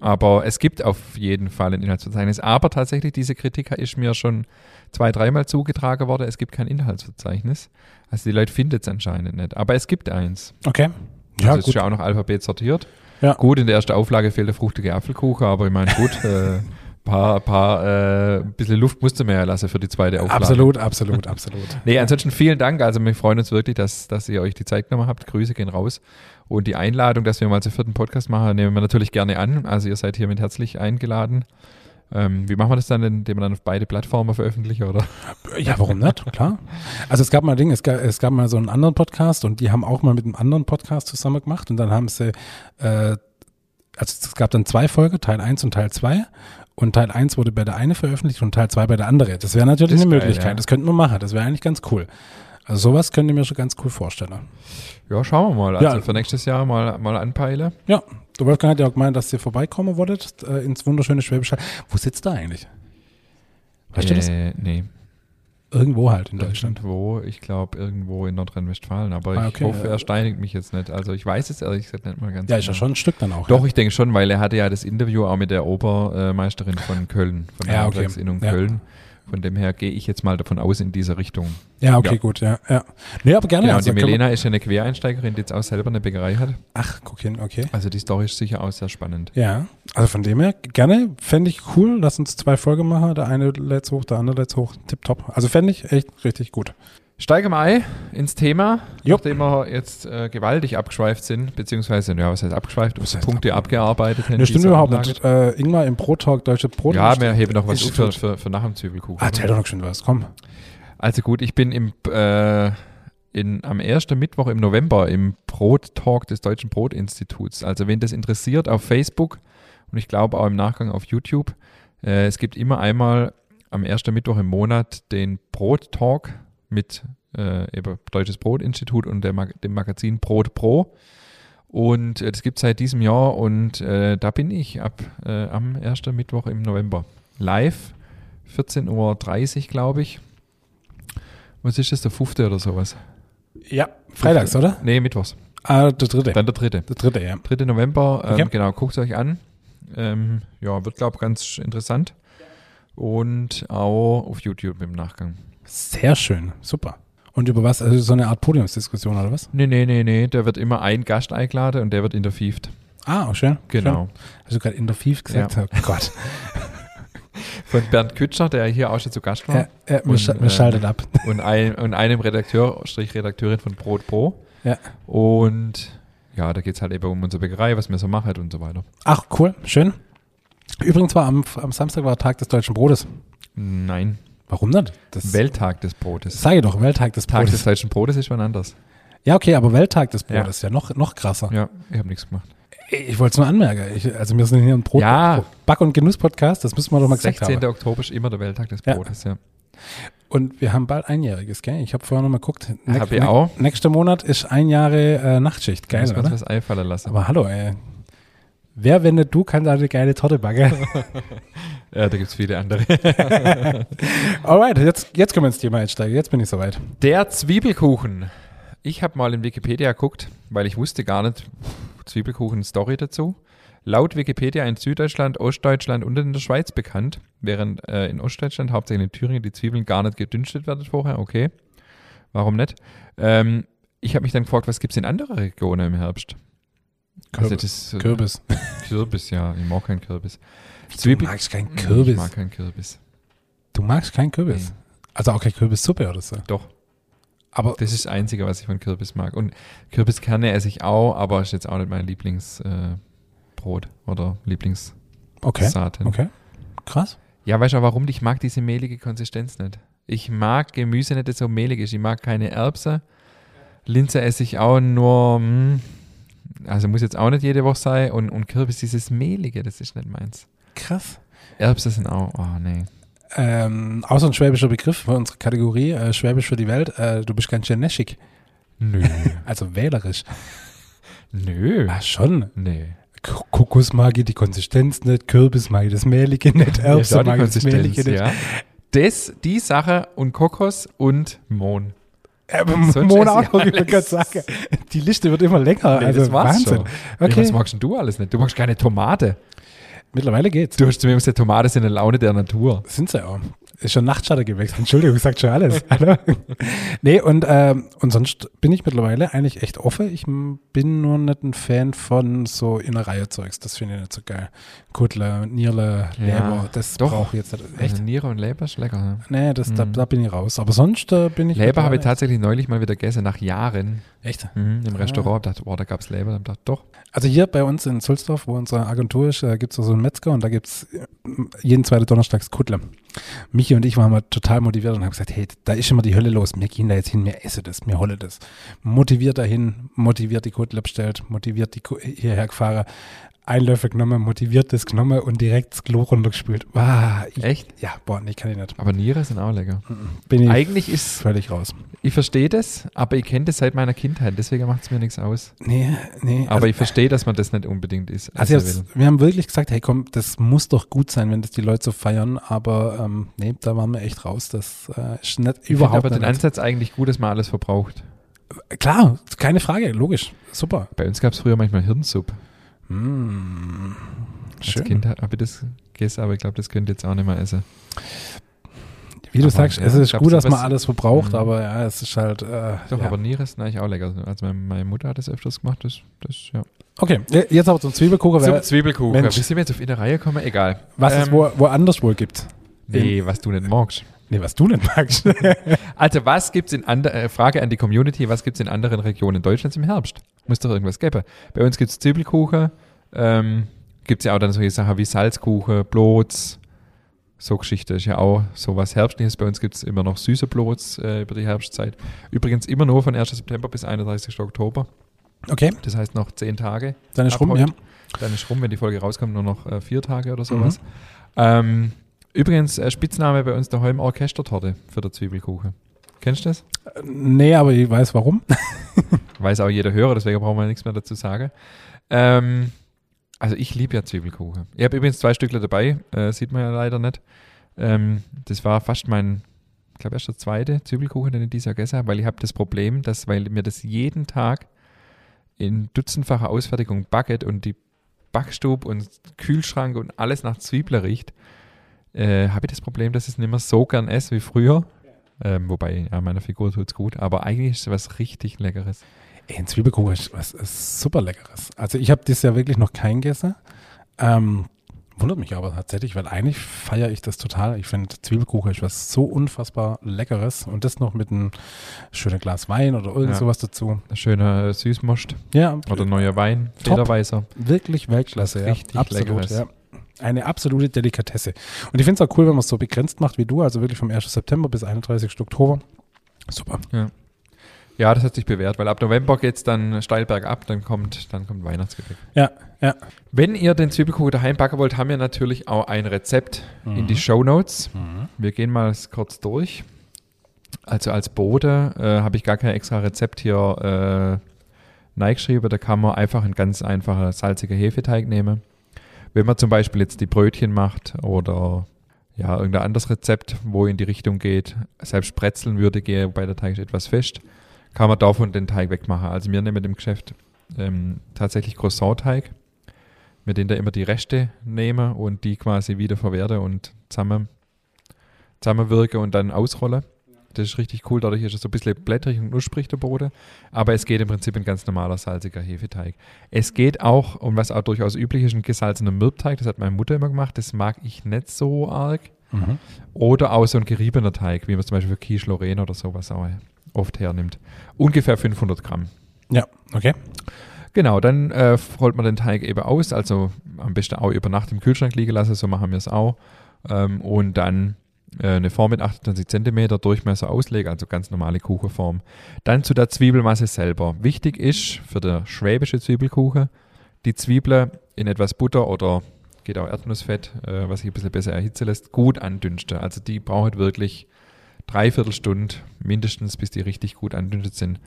Aber es gibt auf jeden Fall ein Inhaltsverzeichnis. Aber tatsächlich, diese Kritik ist mir schon zwei, dreimal zugetragen worden. Es gibt kein Inhaltsverzeichnis. Also die Leute finden es anscheinend nicht. Aber es gibt eins. Okay. Also Ja, ist gut. ja auch noch Alphabet sortiert. Ja. Gut, in der ersten Auflage fehlt der fruchtige Apfelkuchen, aber ich meine, gut, äh, paar, paar, äh, bisschen Luft musste man ja lassen für die zweite Auflage. Absolut, absolut, absolut. Nee, ansonsten vielen Dank. Also wir freuen uns wirklich, dass, dass ihr euch die Zeit genommen habt. Grüße gehen raus. Und die Einladung, dass wir mal zum vierten Podcast machen, nehmen wir natürlich gerne an. Also ihr seid hiermit herzlich eingeladen. Ähm, wie machen wir das dann, indem wir dann auf beide Plattformen veröffentlichen, oder? Ja, warum nicht? Klar. Also es gab mal ein Ding, es gab, es gab mal so einen anderen Podcast und die haben auch mal mit einem anderen Podcast zusammen gemacht und dann haben sie, äh, also es gab dann zwei Folgen, Teil 1 und Teil 2 und Teil 1 wurde bei der eine veröffentlicht und Teil 2 bei der andere. Das wäre natürlich Das eine geil, Möglichkeit, ja. das könnten wir machen, das wäre eigentlich ganz cool. Also sowas könnt ihr mir schon ganz cool vorstellen. Ja, schauen wir mal. Also Ja. für nächstes Jahr mal, mal anpeilen. Ja, der Wolfgang hat ja auch gemeint, dass ihr vorbeikommen wolltet äh, ins wunderschöne Schwäbische Hall. Wo sitzt er eigentlich? Weißt du das? Äh, nee. Irgendwo halt in Deutschland. Irgendwo, ich glaube irgendwo in Nordrhein-Westfalen. Aber Ah, ich okay, hoffe, ja. er steinigt mich jetzt nicht. Also ich weiß es ehrlich gesagt nicht mal ganz Ja, ist ja genau. schon ein Stück dann auch. Doch, ja. ich denke schon, weil er hatte ja das Interview auch mit der Obermeisterin von Köln, von der Ja, okay. Handwerksinnung Ja. Köln, Von dem her gehe ich jetzt mal davon aus in dieser Richtung. Ja, okay, Ja. gut, ja. ja. Nee, aber gerne. Genau, also die Melena ist ja eine Quereinsteigerin, die jetzt auch selber eine Bäckerei hat. Ach, guck hin, okay. Also die Story ist sicher auch sehr spannend. Ja, also von dem her, gerne, fände ich cool. Lass uns zwei Folgen machen. Der eine lädt hoch, der andere lädt hoch. Tipptopp. Also fände ich echt richtig gut. Wir ein ins Thema, Jupp. nachdem wir jetzt äh, gewaltig abgeschweift sind, beziehungsweise, ja, was heißt abgeschweift, Was heißt Punkte ab- abgearbeitet haben. Das stimmt überhaupt nicht. Äh, Ingmar im Pro-Talk, Deutsche Brot. Ja, wir heben noch was für, für, für nach dem Zwiebelkuchen. Ah, erzähl doch noch schon was, komm. Also gut, ich bin im, äh, in, am ersten Mittwoch im November im Brot-Talk des Deutschen Brotinstituts. Also wen das interessiert, auf Facebook und ich glaube auch im Nachgang auf YouTube. Äh, es gibt immer einmal am ersten Mittwoch im Monat den Brot-Talk mit äh, eben Deutsches Brotinstitut und der dem Magazin Brot Pro. Und äh, das gibt es seit diesem Jahr und äh, da bin ich ab äh, am ersten Mittwoch im November live. 14.30 Uhr, glaube ich. Was ist das, der fünfte oder sowas? Ja, freitags, oder? Nee, Mittwochs. Ah, der dritte. Dann der dritte. Der dritte, ja. 3. November, ähm, Okay. genau, guckt es euch an. Ähm, ja, wird, glaube ich, ganz interessant. Und auch auf YouTube im Nachgang. Sehr schön, super. Und über was? Also so eine Art Podiumsdiskussion oder was? Nee, nee, nee, nee, da wird immer ein Gast eingeladen und der wird interviewt. Ah, auch schön. Genau. Schön. Du gerade Interviv gesagt? Ja. Oh Gott. Von Bernd Kütscher, der hier auch schon zu Gast war. Ja, ja, Und, mir äh, schaltet ab. und, ein, und einem Redakteur, Strich Redakteurin von Brot Pro. Ja. Und ja, da geht es halt eben um unsere Bäckerei, was wir so machen und so weiter. Ach, cool, schön. Übrigens war am, am Samstag war Tag des Deutschen Brotes. Nein, Warum nicht? Das Welttag des Brotes. Sag ich doch, Welttag des Tag Brotes. des deutschen Brotes ist wann anders. ja, okay, aber Welttag des Ja. Brotes ist ja noch, noch krasser. Ja, ich habe nichts gemacht. Ich wollte es nur anmerken. Ich, also wir sind hier ein Brot, Ja. Back- und Genuss-Podcast, das müssen wir doch mal gesagt 16. haben. Oktober ist immer der Welttag des Ja. Brotes, ja. Und wir haben bald einjähriges, gell? Ich habe vorher noch mal geguckt. Hab ich auch. Nächster Monat ist ein Jahre äh, Nachtschicht. Geil, Muss man oder? was einfallen lassen. Aber hallo, ey. Wer, wenn nicht du, kann da eine geile Torte backen? ja, da gibt es viele andere. Alright, jetzt, jetzt können wir ins Thema einsteigen. Jetzt bin ich soweit. Der Zwiebelkuchen. Ich habe mal in Wikipedia geguckt, weil ich wusste gar nicht, Zwiebelkuchen-Story dazu. Laut Wikipedia in Süddeutschland, Ostdeutschland und in der Schweiz bekannt, während äh, in Ostdeutschland, hauptsächlich in Thüringen, die Zwiebeln gar nicht gedünstet werden vorher. Okay, warum nicht? Ähm, ich habe mich dann gefragt, was gibt es in anderen Regionen im Herbst? Also Kürbis. das, äh, Kürbis. Kürbis, ja, ich mag keinen Kürbis. Du magst keinen Ich Kürbis. mag keinen Kürbis. Du magst keinen Kürbis. Nee. Also auch keine Kürbissuppe oder so. Doch. Aber Das ist das Einzige, was ich von Kürbis mag. Und Kürbiskerne esse ich auch, aber ist jetzt auch nicht mein Lieblingsbrot äh, oder Lieblingssaaten. okay, okay. Krass. Ja, weißt du auch warum? Ich mag diese mehlige Konsistenz nicht. Ich mag Gemüse nicht, das so mehlig ist. Ich mag keine Erbse. Linse esse ich auch nur, hm, also muss jetzt auch nicht jede Woche sein. Und, und Kürbis, dieses mehlige, das ist nicht meins. Krass. Erbse sind auch, oh nee. Ähm, so ein schwäbischer Begriff für unsere Kategorie, äh, Schwäbisch für die Welt. Äh, du bist ganz schön näschig. Nö. Also wählerisch. Nö. Ah, schon. Nee. K Kokos mag ich die Konsistenz nicht, Kürbis mag ich das Mehlige nicht, Erbse Ja, mag ich das Mehlige nicht. ja. Das, die Sache und Kokos und Mohn. Esse ich auch noch, ich gerade sagen. Die Liste wird immer länger. Nee, also das war's Wahnsinn. schon. Okay, was magst denn du alles nicht? Du magst keine Tomate. Mittlerweile geht's. Du hast zu mir gesagt, Tomate sind eine Laune der Natur. Sind sie auch. Ist schon Nachtschatten gewechselt. Entschuldigung, sagt schon alles. Nee, und, ähm, und sonst bin ich mittlerweile eigentlich echt offen. Ich bin nur nicht ein Fan von so Innereihe-Zeugs. Das finde ich nicht so geil. Kuttler, Nierle, Ja, Leber, das brauche ich jetzt. Echt? Echt? Niere und Leber ist lecker. Ne? Nee, das, da, Mhm. da bin ich raus. Aber sonst äh, bin ich. Leber habe ich tatsächlich neulich mal wieder gegessen, nach Jahren. Echt? Mhm, Im Ah. Restaurant. dachte, boah, da gab es Leber. Dann dachte ich, doch. Also hier bei uns in Sulzdorf, wo unsere Agentur ist, äh, gibt es so einen Metzger und da gibt es jeden zweiten Donnerstags Kuttler. Michi und ich waren mal total motiviert und haben gesagt, hey, da ist immer die Hölle los. Wir gehen da jetzt hin, wir essen das, wir holen das. Motiviert dahin, motiviert die Kuttler bestellt, motiviert die Ku- hierher gefahren, ein Löffel genommen, motiviert das genommen und direkt das Klo runtergespült. Wow, ich, Echt? Ja, boah, nee, kann ich nicht. Aber Niere sind auch lecker. Bin ich Eigentlich ist, völlig raus. ich verstehe das, aber ich kenne das seit meiner Kindheit. Deswegen macht es mir nichts aus. Nee, nee. Aber ich verstehe, dass man das nicht unbedingt ist. Also jetzt, wir haben wirklich gesagt, hey komm, das muss doch gut sein, wenn das die Leute so feiern, aber ähm, nee, da waren wir echt raus. Das äh, ist nicht Ich überhaupt aber den nicht. Ansatz eigentlich gut, dass man alles verbraucht. Klar, keine Frage, logisch, super. Bei uns gab es früher manchmal Hirnsuppe. Mm, Als schön. Kind habe ich das gegessen, aber ich glaube, das könnt ihr jetzt auch nicht mehr essen. Wie du Aber, sagst, ja, es ist gut, dass man alles verbraucht, Mhm. aber ja, es ist halt. Äh, Doch, ja. aber Niere ist eigentlich auch lecker. Also meine, meine Mutter hat das öfters gemacht. Das, das, ja. Okay, je- jetzt aber zum Zwiebelkuchen. Zum Zwiebelkuchen. Mensch. Wie sind wir jetzt auf eine Reihe gekommen? Egal. Was es Ähm, wo, woanders wohl gibt. Nee, was du nicht magst. Nee, was du nicht magst. Also, was gibt es in anderen, äh, Frage an die Community, was gibt es in anderen Regionen Deutschlands im Herbst? Muss doch irgendwas geben. Bei uns gibt es Zwiebelkuchen, ähm, gibt es ja auch dann solche Sachen wie Salzkuchen, Blots, so Geschichte ist ja auch sowas Herbstliches. Bei uns gibt es immer noch süße Blots äh, über die Herbstzeit. Übrigens immer nur von 1. September bis 31. Oktober. okay, Das heißt noch zehn Tage. dann ist rum, heute. ja. Dann ist rum, wenn die Folge rauskommt, nur noch äh, vier Tage oder sowas. Ähm, übrigens, äh, Spitzname bei uns daheim Orchestertorte für den Zwiebelkuchen. Kennst du das? Nee, aber ich weiß warum. Weiß auch jeder Hörer, deswegen brauchen wir nichts mehr dazu sagen. Ähm, also ich liebe ja Zwiebelkuchen. Ich habe übrigens zwei Stückle dabei, äh, sieht man ja leider nicht. Ähm, das war fast mein, ich glaube erst der zweite Zwiebelkuchen, den ich dieses Jahr gegessen habe, weil ich habe das Problem, dass, weil mir das jeden Tag in dutzendfacher Ausfertigung backet und die Backstube und Kühlschrank und alles nach Zwiebeln riecht, äh, habe ich das Problem, dass ich es nicht mehr so gern esse wie früher. Ähm, wobei, ja, meiner Figur tut es gut, aber eigentlich ist es was richtig Leckeres. Ey, ein Zwiebelkuchen ist was ist super Leckeres. Also ich habe dieses Jahr wirklich noch kein gegessen. Ähm, wundert mich aber tatsächlich, weil eigentlich feiere ich das total. Ich finde Zwiebelkuchen ist was so unfassbar Leckeres und das noch mit einem schönen Glas Wein oder irgend Ja. sowas dazu. Ein schöner Süßmost Ja, oder neuer Wein, Top. Federweißer. wirklich Weltklasse. Ja. richtig Absolut, Leckeres. ja. Eine absolute Delikatesse. Und ich finde es auch cool, wenn man es so begrenzt macht wie du, also wirklich vom 1. September bis 31. Oktober. Super. Ja, das hat sich bewährt, weil ab November geht es dann steil bergab, dann kommt, dann kommt Weihnachtsgebäck. Ja, ja. Wenn ihr den Zwiebelkuchen daheim backen wollt, haben wir natürlich auch ein Rezept in Mhm. die Show Notes. Mhm. Wir gehen mal kurz durch. Also als Bode äh, habe ich gar kein extra Rezept hier äh, reingeschrieben. Da kann man einfach einen ganz einfachen salzigen Hefeteig nehmen. Wenn man zum Beispiel jetzt die Brötchen macht oder ja, irgendein anderes Rezept, wo in die Richtung geht, selbst Brezeln würde gehen, wobei der Teig ist etwas fest, kann man davon den Teig wegmachen. Also wir nehmen im Geschäft ähm, tatsächlich Croissant-Teig, mit dem da immer die Reste nehme und die quasi wieder verwerte und zusammen, zusammenwirke und dann ausrolle. Das ist richtig cool, dadurch ist es so ein bisschen blättrig und knusprig, der Boden. Aber es geht im Prinzip ein ganz normaler salziger Hefeteig. Es geht auch, und was auch durchaus üblich ist, ein gesalzener Mürbteig. Das hat meine Mutter immer gemacht. Das mag ich nicht so arg. Mhm. Oder auch so ein geriebener Teig, wie man es zum Beispiel für Quiche Lorraine oder sowas auch oft hernimmt. Ungefähr 500 Gramm. Ja, okay. Genau, dann äh, rollt man den Teig eben aus, also am besten auch über Nacht im Kühlschrank liegen lassen, so machen wir es auch. Ähm, und dann eine Form mit 28 cm Durchmesser auslegen, also ganz normale Kuchenform. Dann zu der Zwiebelmasse selber. Wichtig ist für den schwäbische Zwiebelkuchen, die Zwiebel in etwas Butter oder geht auch Erdnussfett, äh, was sich ein bisschen besser erhitzen lässt, gut andünsten. Also die braucht wirklich dreiviertel Stunde mindestens, bis die richtig gut andünstet sind.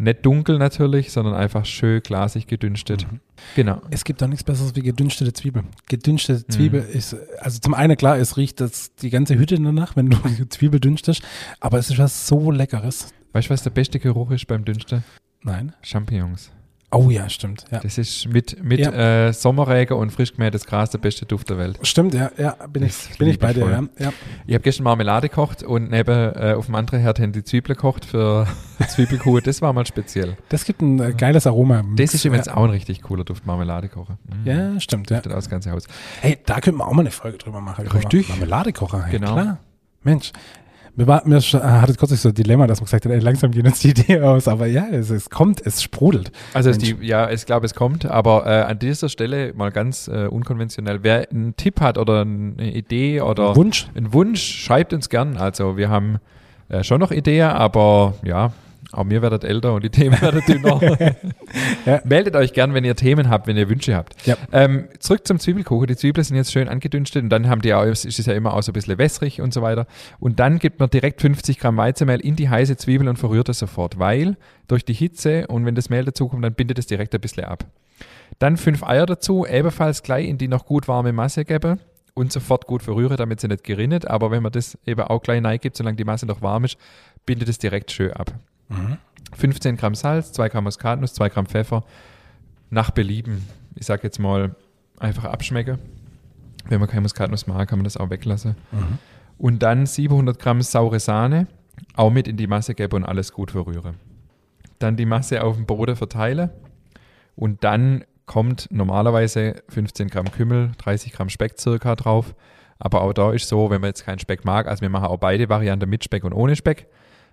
Nicht dunkel natürlich, sondern einfach schön glasig gedünstet. Mhm. Genau. Es gibt auch nichts Besseres wie gedünstete Zwiebel. Gedünstete Mhm. Zwiebel ist, also zum einen klar, es riecht das die ganze Hütte danach, wenn du Zwiebel dünstest, aber es ist was so Leckeres. Weißt du, was der beste Geruch ist beim Dünsten? Nein. Champignons. Oh ja, stimmt. Ja. Das ist mit, mit Ja. äh, Sommerregen und frisch gemähtes Gras der beste Duft der Welt. Stimmt, ja, ja, bin ich, bin ich bei dir, ja. ja. Ich habe gestern Marmelade gekocht und neben äh, auf dem anderen Herd haben die Zwiebeln gekocht für Zwiebelkuchen. Das war mal speziell. Das gibt ein äh, geiles Aroma. Das ist übrigens auch ein richtig cooler Duft, Marmelade kochen. Mhm. Ja, stimmt, ja. Duftet aus das ganze Haus. Hey, da könnten wir auch mal eine Folge drüber machen. Richtig. Marmeladekocher. Hey, Genau. Klar. Mensch. Mir, war, mir hatte kurz so ein Dilemma, dass man gesagt hat, ey, langsam geht uns die Idee aus. Aber ja, es, es kommt, es sprudelt. Also es die, ja, ich glaube, es kommt, aber äh, an dieser Stelle mal ganz äh, unkonventionell. Wer einen Tipp hat oder eine Idee oder Wunsch. einen Wunsch, schreibt uns gern. Also wir haben äh, schon noch Ideen, aber ja, auch mir werdet älter und die Themen werden dünner. Ja. Meldet euch gern, wenn ihr Themen habt, wenn ihr Wünsche habt. Ja. Ähm, zurück zum Zwiebelkuchen. Die Zwiebeln sind jetzt schön angedünstet und dann haben die auch, es ist ja immer auch so ein bisschen wässrig und so weiter. Und dann gibt man direkt 50 Gramm Weizenmehl in die heiße Zwiebel und verrührt es sofort, weil durch die Hitze und wenn das Mehl dazukommt, dann bindet es direkt ein bisschen ab. Dann fünf Eier dazu, ebenfalls gleich in die noch gut warme Masse geben und sofort gut verrühren, damit sie nicht gerinnet. Aber wenn man das eben auch gleich reingibt, solange die Masse noch warm ist, bindet es direkt schön ab. Mhm. 15 Gramm Salz, 2 Gramm Muskatnuss, 2 Gramm Pfeffer. Nach Belieben. Ich sag jetzt mal einfach abschmecken. Wenn man keine Muskatnuss mag, kann man das auch weglassen. Mhm. Und dann 700 Gramm saure Sahne, auch mit in die Masse gebe und alles gut verrühre. Dann die Masse auf dem Boden verteile und dann kommt normalerweise 15 Gramm Kümmel, 30 Gramm Speck circa drauf. Aber auch da ist so, wenn man jetzt keinen Speck mag, also wir machen auch beide Varianten mit Speck und ohne Speck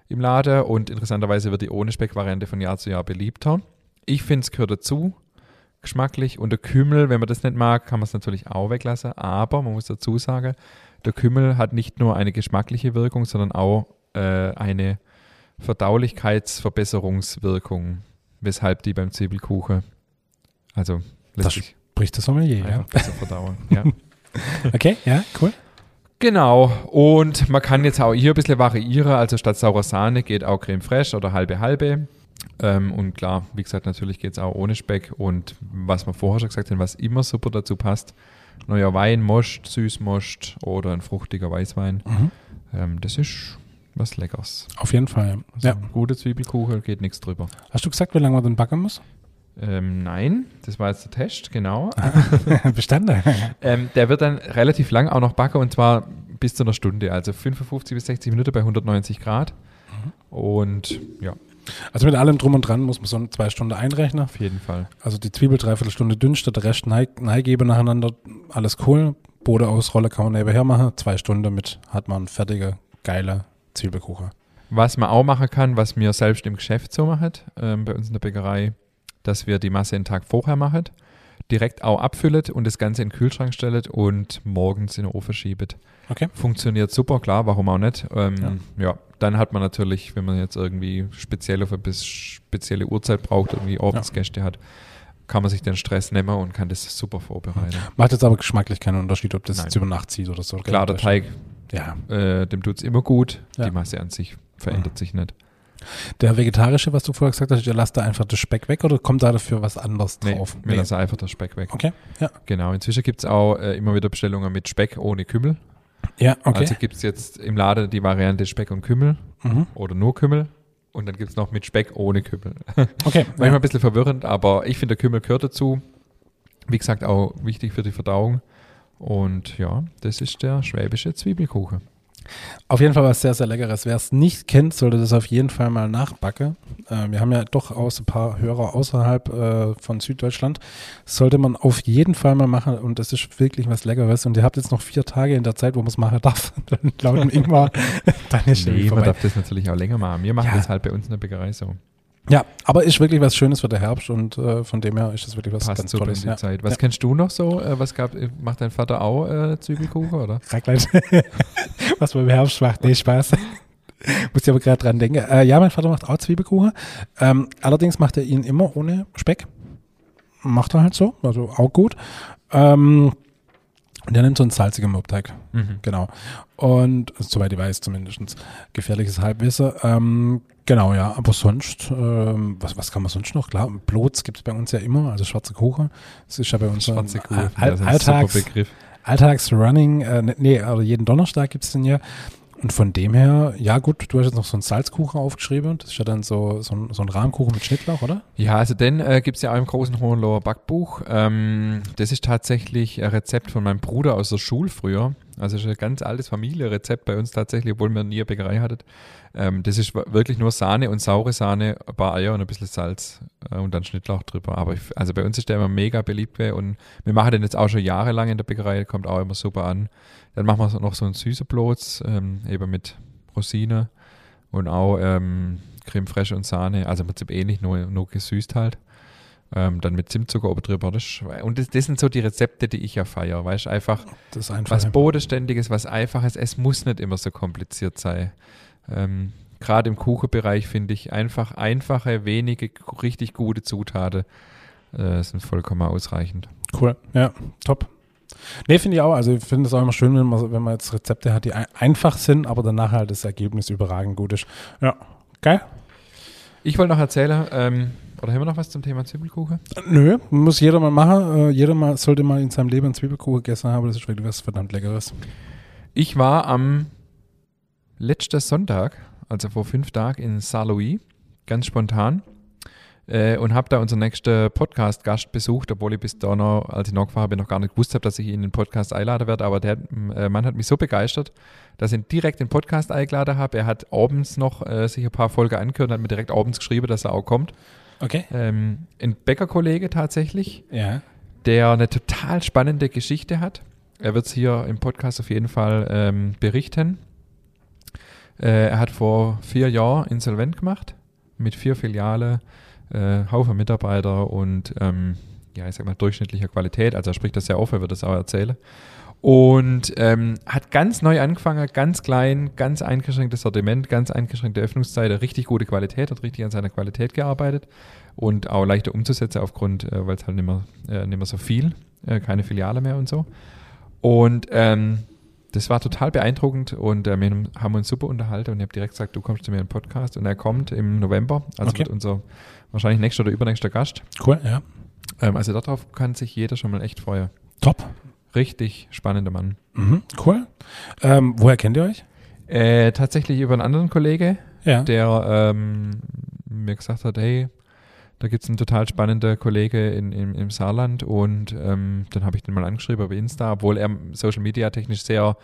im Laden und interessanterweise wird die ohne Speck-Variante von Jahr zu Jahr beliebter. Ich finde, es gehört dazu, geschmacklich. Und der Kümmel, wenn man das nicht mag, kann man es natürlich auch weglassen. Aber man muss dazu sagen, der Kümmel hat nicht nur eine geschmackliche Wirkung, sondern auch äh, eine Verdaulichkeitsverbesserungswirkung, weshalb die beim Zwiebelkuchen, also Das spricht das Sommelier, ja. besser verdauen. ja. Okay, ja, cool. Genau, und man kann jetzt auch hier ein bisschen variieren, also statt saurer Sahne geht auch Creme Fraiche oder halbe halbe. Ähm, und klar, wie gesagt, natürlich geht es auch ohne Speck und was wir vorher schon gesagt haben, was immer super dazu passt, neuer Wein, Most, Süßmost oder ein fruchtiger Weißwein, Mhm. ähm, das ist was Leckeres. Auf jeden Fall. Also Ja. Gute Zwiebelkuchen, geht nichts drüber. Hast du gesagt, wie lange man den backen muss? Ähm, nein, das war jetzt der Test, genau. Bestanden. Ähm, der wird dann relativ lang auch noch backen und zwar bis zu einer Stunde, also 55 bis 60 Minuten bei 190 Grad. Und ja, Also mit allem drum und dran muss man so zwei Stunden einrechnen. auf jeden Fall. Also die Zwiebel dreiviertel Stunde dünnste, der Rest nei- neigeben nacheinander. Alles cool. Bode ausrollen kann man nebenher machen. Zwei Stunden mit hat man fertige, geile Zwiebelkuchen. Was man auch machen kann, was wir selbst im Geschäft so machen, ähm, bei uns in der Bäckerei, dass wir die Masse einen Tag vorher machen, direkt auch abfüllen und das Ganze in den Kühlschrank stellen und morgens in den Ofen schieben. Okay. Funktioniert super, klar, warum auch nicht. Ähm, ja. dann hat man natürlich, wenn man jetzt irgendwie speziell auf eine spezielle Uhrzeit braucht, irgendwie Abendsgäste hat, kann man sich den Stress nehmen und kann das super vorbereiten. Macht jetzt aber geschmacklich keinen Unterschied, ob das Nein. jetzt über Nacht zieht oder so. Klar, der Teig, Ja. äh, dem tut es immer gut. Ja. Die Masse an sich verändert sich nicht. Der vegetarische, was du vorher gesagt hast, der lasst da einfach das Speck weg oder kommt da dafür was anderes Nee, drauf? wir lassen einfach das Speck weg. Okay. Ja. Genau, inzwischen gibt es auch äh, immer wieder Bestellungen mit Speck ohne Kümmel. Ja, okay. Also gibt es jetzt im Laden die Variante Speck und Kümmel mhm. oder nur Kümmel. Und dann gibt es noch mit Speck ohne Kümmel. Okay. Manchmal ein bisschen verwirrend, aber ich finde, der Kümmel gehört dazu. Wie gesagt, auch wichtig für die Verdauung. Und ja, das ist der schwäbische Zwiebelkuchen. Auf jeden Fall was sehr, sehr Leckeres. Wer es nicht kennt, sollte das auf jeden Fall mal nachbacken. Äh, wir haben ja doch auch so ein paar Hörer außerhalb äh, von Süddeutschland. Sollte man auf jeden Fall mal machen und das ist wirklich was Leckeres. Und ihr habt jetzt noch vier Tage in der Zeit, wo man es machen darf. Dann laut Ingmar, dann ist Nee, man darf das natürlich auch länger machen. Wir machen Ja. das halt bei uns in der Bäckerei so. Ja, aber ist wirklich was Schönes für den Herbst und äh, von dem her ist das wirklich was Passt ganz Tolles. die Ja. Zeit. Was Ja. kennst du noch so? Äh, was gab, macht dein Vater auch äh, Zwiebelkuchen, oder? Raclette. was man im Herbst macht. Nee, Spaß. Muss ich aber gerade dran denken. Äh, ja, mein Vater macht auch Zwiebelkuchen. Ähm, allerdings macht er ihn immer ohne Speck. Macht er halt so, also auch gut. Ähm, und er nimmt so einen salzigen Mürbteig. Mhm. Genau. Und soweit ich weiß zumindest. Gefährliches Halbwissen. Ähm, genau, ja. Aber sonst, ähm, was, was kann man sonst noch? Klar, Blots gibt es bei uns ja immer, also schwarze Kuchen. Das ist ja bei uns Schwarze Kuchen, All Alltags. Alltagsrunning, äh, ne- nee, also jeden Donnerstag gibt es den ja. Und von dem her, ja gut, du hast jetzt noch so einen Salzkuchen aufgeschrieben. Das ist ja dann so, so, ein, so ein Rahmkuchen mit Schnittlauch, oder? Ja, also den äh, gibt es ja auch im großen Hohenloher Backbuch. Ähm, das ist tatsächlich ein Rezept von meinem Bruder aus der Schule früher. Also ist ein ganz altes Familienrezept bei uns tatsächlich, obwohl wir nie eine Bäckerei hatten. Ähm, das ist wirklich nur Sahne und saure Sahne, ein paar Eier und ein bisschen Salz äh, und dann Schnittlauch drüber. Aber ich, also bei uns ist der immer mega beliebt und wir machen den jetzt auch schon jahrelang in der Bäckerei, kommt auch immer super an. Dann machen wir noch so einen süßen Blots, ähm, eben mit Rosine und auch ähm, Creme fraiche und Sahne, also im Prinzip ähnlich, nur, nur gesüßt halt. Ähm, dann mit Zimtzucker oben drüber. Das, ist- und das, das sind so die Rezepte, die ich ja feiere. Weißt du, einfach einfach. was Bodenständiges, was Einfaches. Es muss nicht immer so kompliziert sein. Ähm, Gerade im Kuchenbereich finde ich einfach einfache, wenige richtig gute Zutaten äh, sind vollkommen ausreichend. Cool, ja, top. Nee, finde ich auch. Also ich finde es auch immer schön, wenn man, wenn man jetzt Rezepte hat, die ein, einfach sind, aber danach halt das Ergebnis überragend gut ist. Ja, geil. Ich wollte noch erzählen, ähm, oder haben wir noch was zum Thema Zwiebelkuchen? Nö, muss jeder mal machen. Äh, jeder mal sollte mal in seinem Leben einen Zwiebelkuchen gegessen haben. Das ist wirklich was verdammt Leckeres. Ich war am letzten Sonntag, also vor fünf Tagen, in Saint-Louis, ganz spontan. äh, und habe da unseren nächsten Podcast-Gast besucht, obwohl ich bis da noch, als ich nachgefahren bin, noch gar nicht gewusst habe, dass ich ihn in den Podcast einladen werde. Aber der äh, Mann hat mich so begeistert, dass ich ihn direkt in den Podcast eingeladen habe. Er hat abends noch äh, sich ein paar Folgen angehört und hat mir direkt abends geschrieben, dass er auch kommt. Okay. Ähm, ein Bäckerkollege tatsächlich, Ja. der eine total spannende Geschichte hat. Er wird es hier im Podcast auf jeden Fall ähm, berichten. Äh, er hat vor vier Jahren insolvent gemacht, mit vier Filialen, äh, Haufen Mitarbeiter und ähm, ja, ich sag mal durchschnittlicher Qualität. Also er spricht das sehr offen, er wird das auch erzählen. Und ähm, hat ganz neu angefangen, ganz klein, ganz eingeschränktes Sortiment, ganz eingeschränkte Öffnungszeit, richtig gute Qualität, hat richtig an seiner Qualität gearbeitet und auch leichter umzusetzen aufgrund, äh, weil es halt nicht mehr, äh, nicht mehr so viel, äh, keine Filiale mehr und so. Und ähm, das war total beeindruckend und äh, wir haben uns super unterhalten und ich habe direkt gesagt, du kommst zu mir in den Podcast und er kommt im November, also Okay. wird unser wahrscheinlich nächster oder übernächster Gast. Cool, ja. Ähm, also darauf kann sich jeder schon mal echt freuen. Top. Richtig spannender Mann. Mhm. Cool. Ähm, woher kennt ihr euch? Äh, tatsächlich über einen anderen Kollege, Ja. der ähm, mir gesagt hat, hey, da gibt es einen total spannenden Kollege in, im, im Saarland und ähm, dann habe ich den mal angeschrieben bei Insta, obwohl er Social Media technisch sehr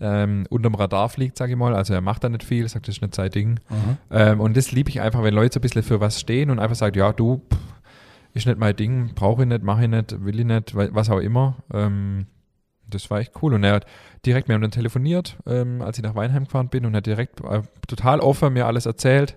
ähm, unterm Radar fliegt, sage ich mal. Also er macht da nicht viel, sagt, das ist nicht sein Ding. Mhm. Ähm, und das liebe ich einfach, wenn Leute so ein bisschen für was stehen und einfach sagen, ja, du, pff, ist nicht mein Ding, brauche ich nicht, mache ich nicht, will ich nicht, wa- was auch immer. Ähm, das war echt cool. Und er hat direkt, wir haben dann telefoniert, ähm, als ich nach Weinheim gefahren bin und hat direkt äh, total offen mir alles erzählt.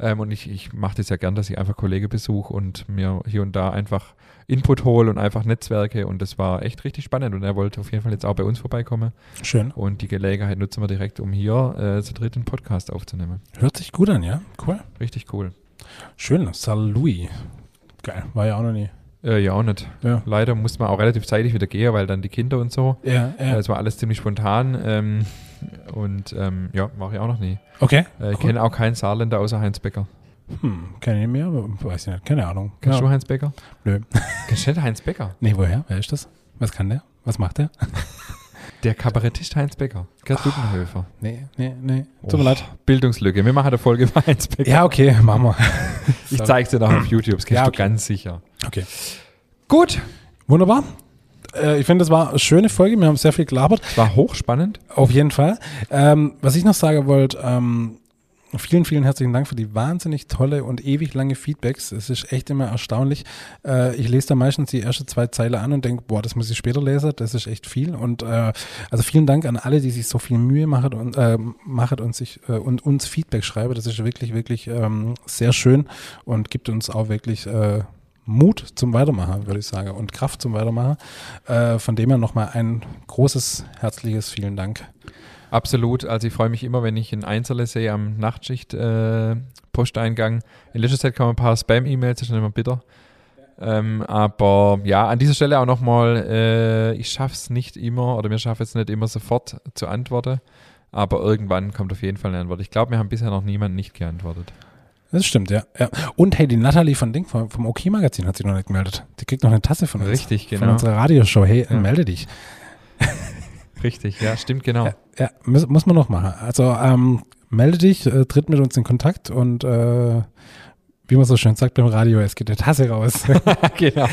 Ähm, und ich, ich mache das ja gern, dass ich einfach Kollege besuche und mir hier und da einfach Input hole und einfach Netzwerke. Und das war echt richtig spannend. Und er wollte auf jeden Fall jetzt auch bei uns vorbeikommen. Schön. Und die Gelegenheit nutzen wir direkt, um hier äh, zu dritt einen Podcast aufzunehmen. Hört sich gut an, ja? Cool. Richtig cool. Schön. Saint Louis. Geil. War ja auch noch nie. Äh, ja, auch nicht. Ja. Leider musste man auch relativ zeitig wieder gehen, weil dann die Kinder und so. Ja, Äh, Es war alles ziemlich spontan. Ähm, und ähm, ja, mache ich auch noch nie. Okay. Äh, Ich Cool. kenne auch keinen Saarländer außer Heinz Becker. Hm, kenne ich mehr, aber weiß ich nicht. Keine Ahnung. Kennst ja. du Heinz Becker? Nö. Kennst du nicht Heinz Becker? Nee, woher? Wer ist das? Was kann der? Was macht der? Der Kabarettist Heinz Becker. Gerd Dudenhöfer. Nee, nee, nee. Tut mir leid. Bildungslücke. Wir machen eine Folge über Heinz Becker. Ja, okay, machen wir. ich zeig's dir noch auf YouTube. Das kennst Ja, du okay. ganz sicher. Okay. Gut. Wunderbar. Äh, ich finde, das war eine schöne Folge. Wir haben sehr viel gelabert. War hochspannend. Auf jeden Fall. Ähm, was ich noch sagen wollte, ähm, vielen, vielen herzlichen Dank für die wahnsinnig tolle und ewig lange Feedbacks. Es ist echt immer erstaunlich. Äh, ich lese da meistens die erste zwei Zeile an und denke, boah, das muss ich später lesen. Das ist echt viel. Und äh, also vielen Dank an alle, die sich so viel Mühe machen und, äh, machen und sich äh, und uns Feedback schreiben. Das ist wirklich, wirklich ähm, sehr schön und gibt uns auch wirklich äh, Mut zum Weitermachen, würde ich sagen, und Kraft zum Weitermachen. Äh, von dem her nochmal ein großes, herzliches vielen Dank. Absolut. Also ich freue mich immer, wenn ich ein Einzelne sehe am Nachtschicht äh, Posteingang. In letzter Zeit kamen ein paar Spam-E-Mails, das ist schon immer bitter. Ähm, aber ja, an dieser Stelle auch nochmal, äh, ich schaffe es nicht immer oder wir schaffen es nicht immer sofort zu antworten. Aber irgendwann kommt auf jeden Fall eine Antwort. Ich glaube, wir haben bisher noch niemanden nicht geantwortet. Das stimmt, ja. ja. Und hey, die Natalie von Ding vom, vom OK-Magazin hat sich noch nicht gemeldet. Die kriegt noch eine Tasse von uns. Richtig, Von genau. unserer Radioshow. Hey, Ja. melde dich. Richtig, ja, stimmt genau. Ja, ja muss, muss man noch machen. Also ähm, melde dich, äh, tritt mit uns in Kontakt und äh, wie man so schön sagt beim Radio, es geht eine Tasse raus. genau.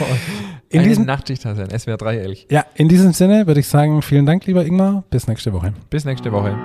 In Eine diesem, Nachtschicht-Tasse, ein SWR 3 Elch. ja, in diesem Sinne würde ich sagen, vielen Dank, lieber Ingmar. Bis nächste Woche. Bis nächste Woche.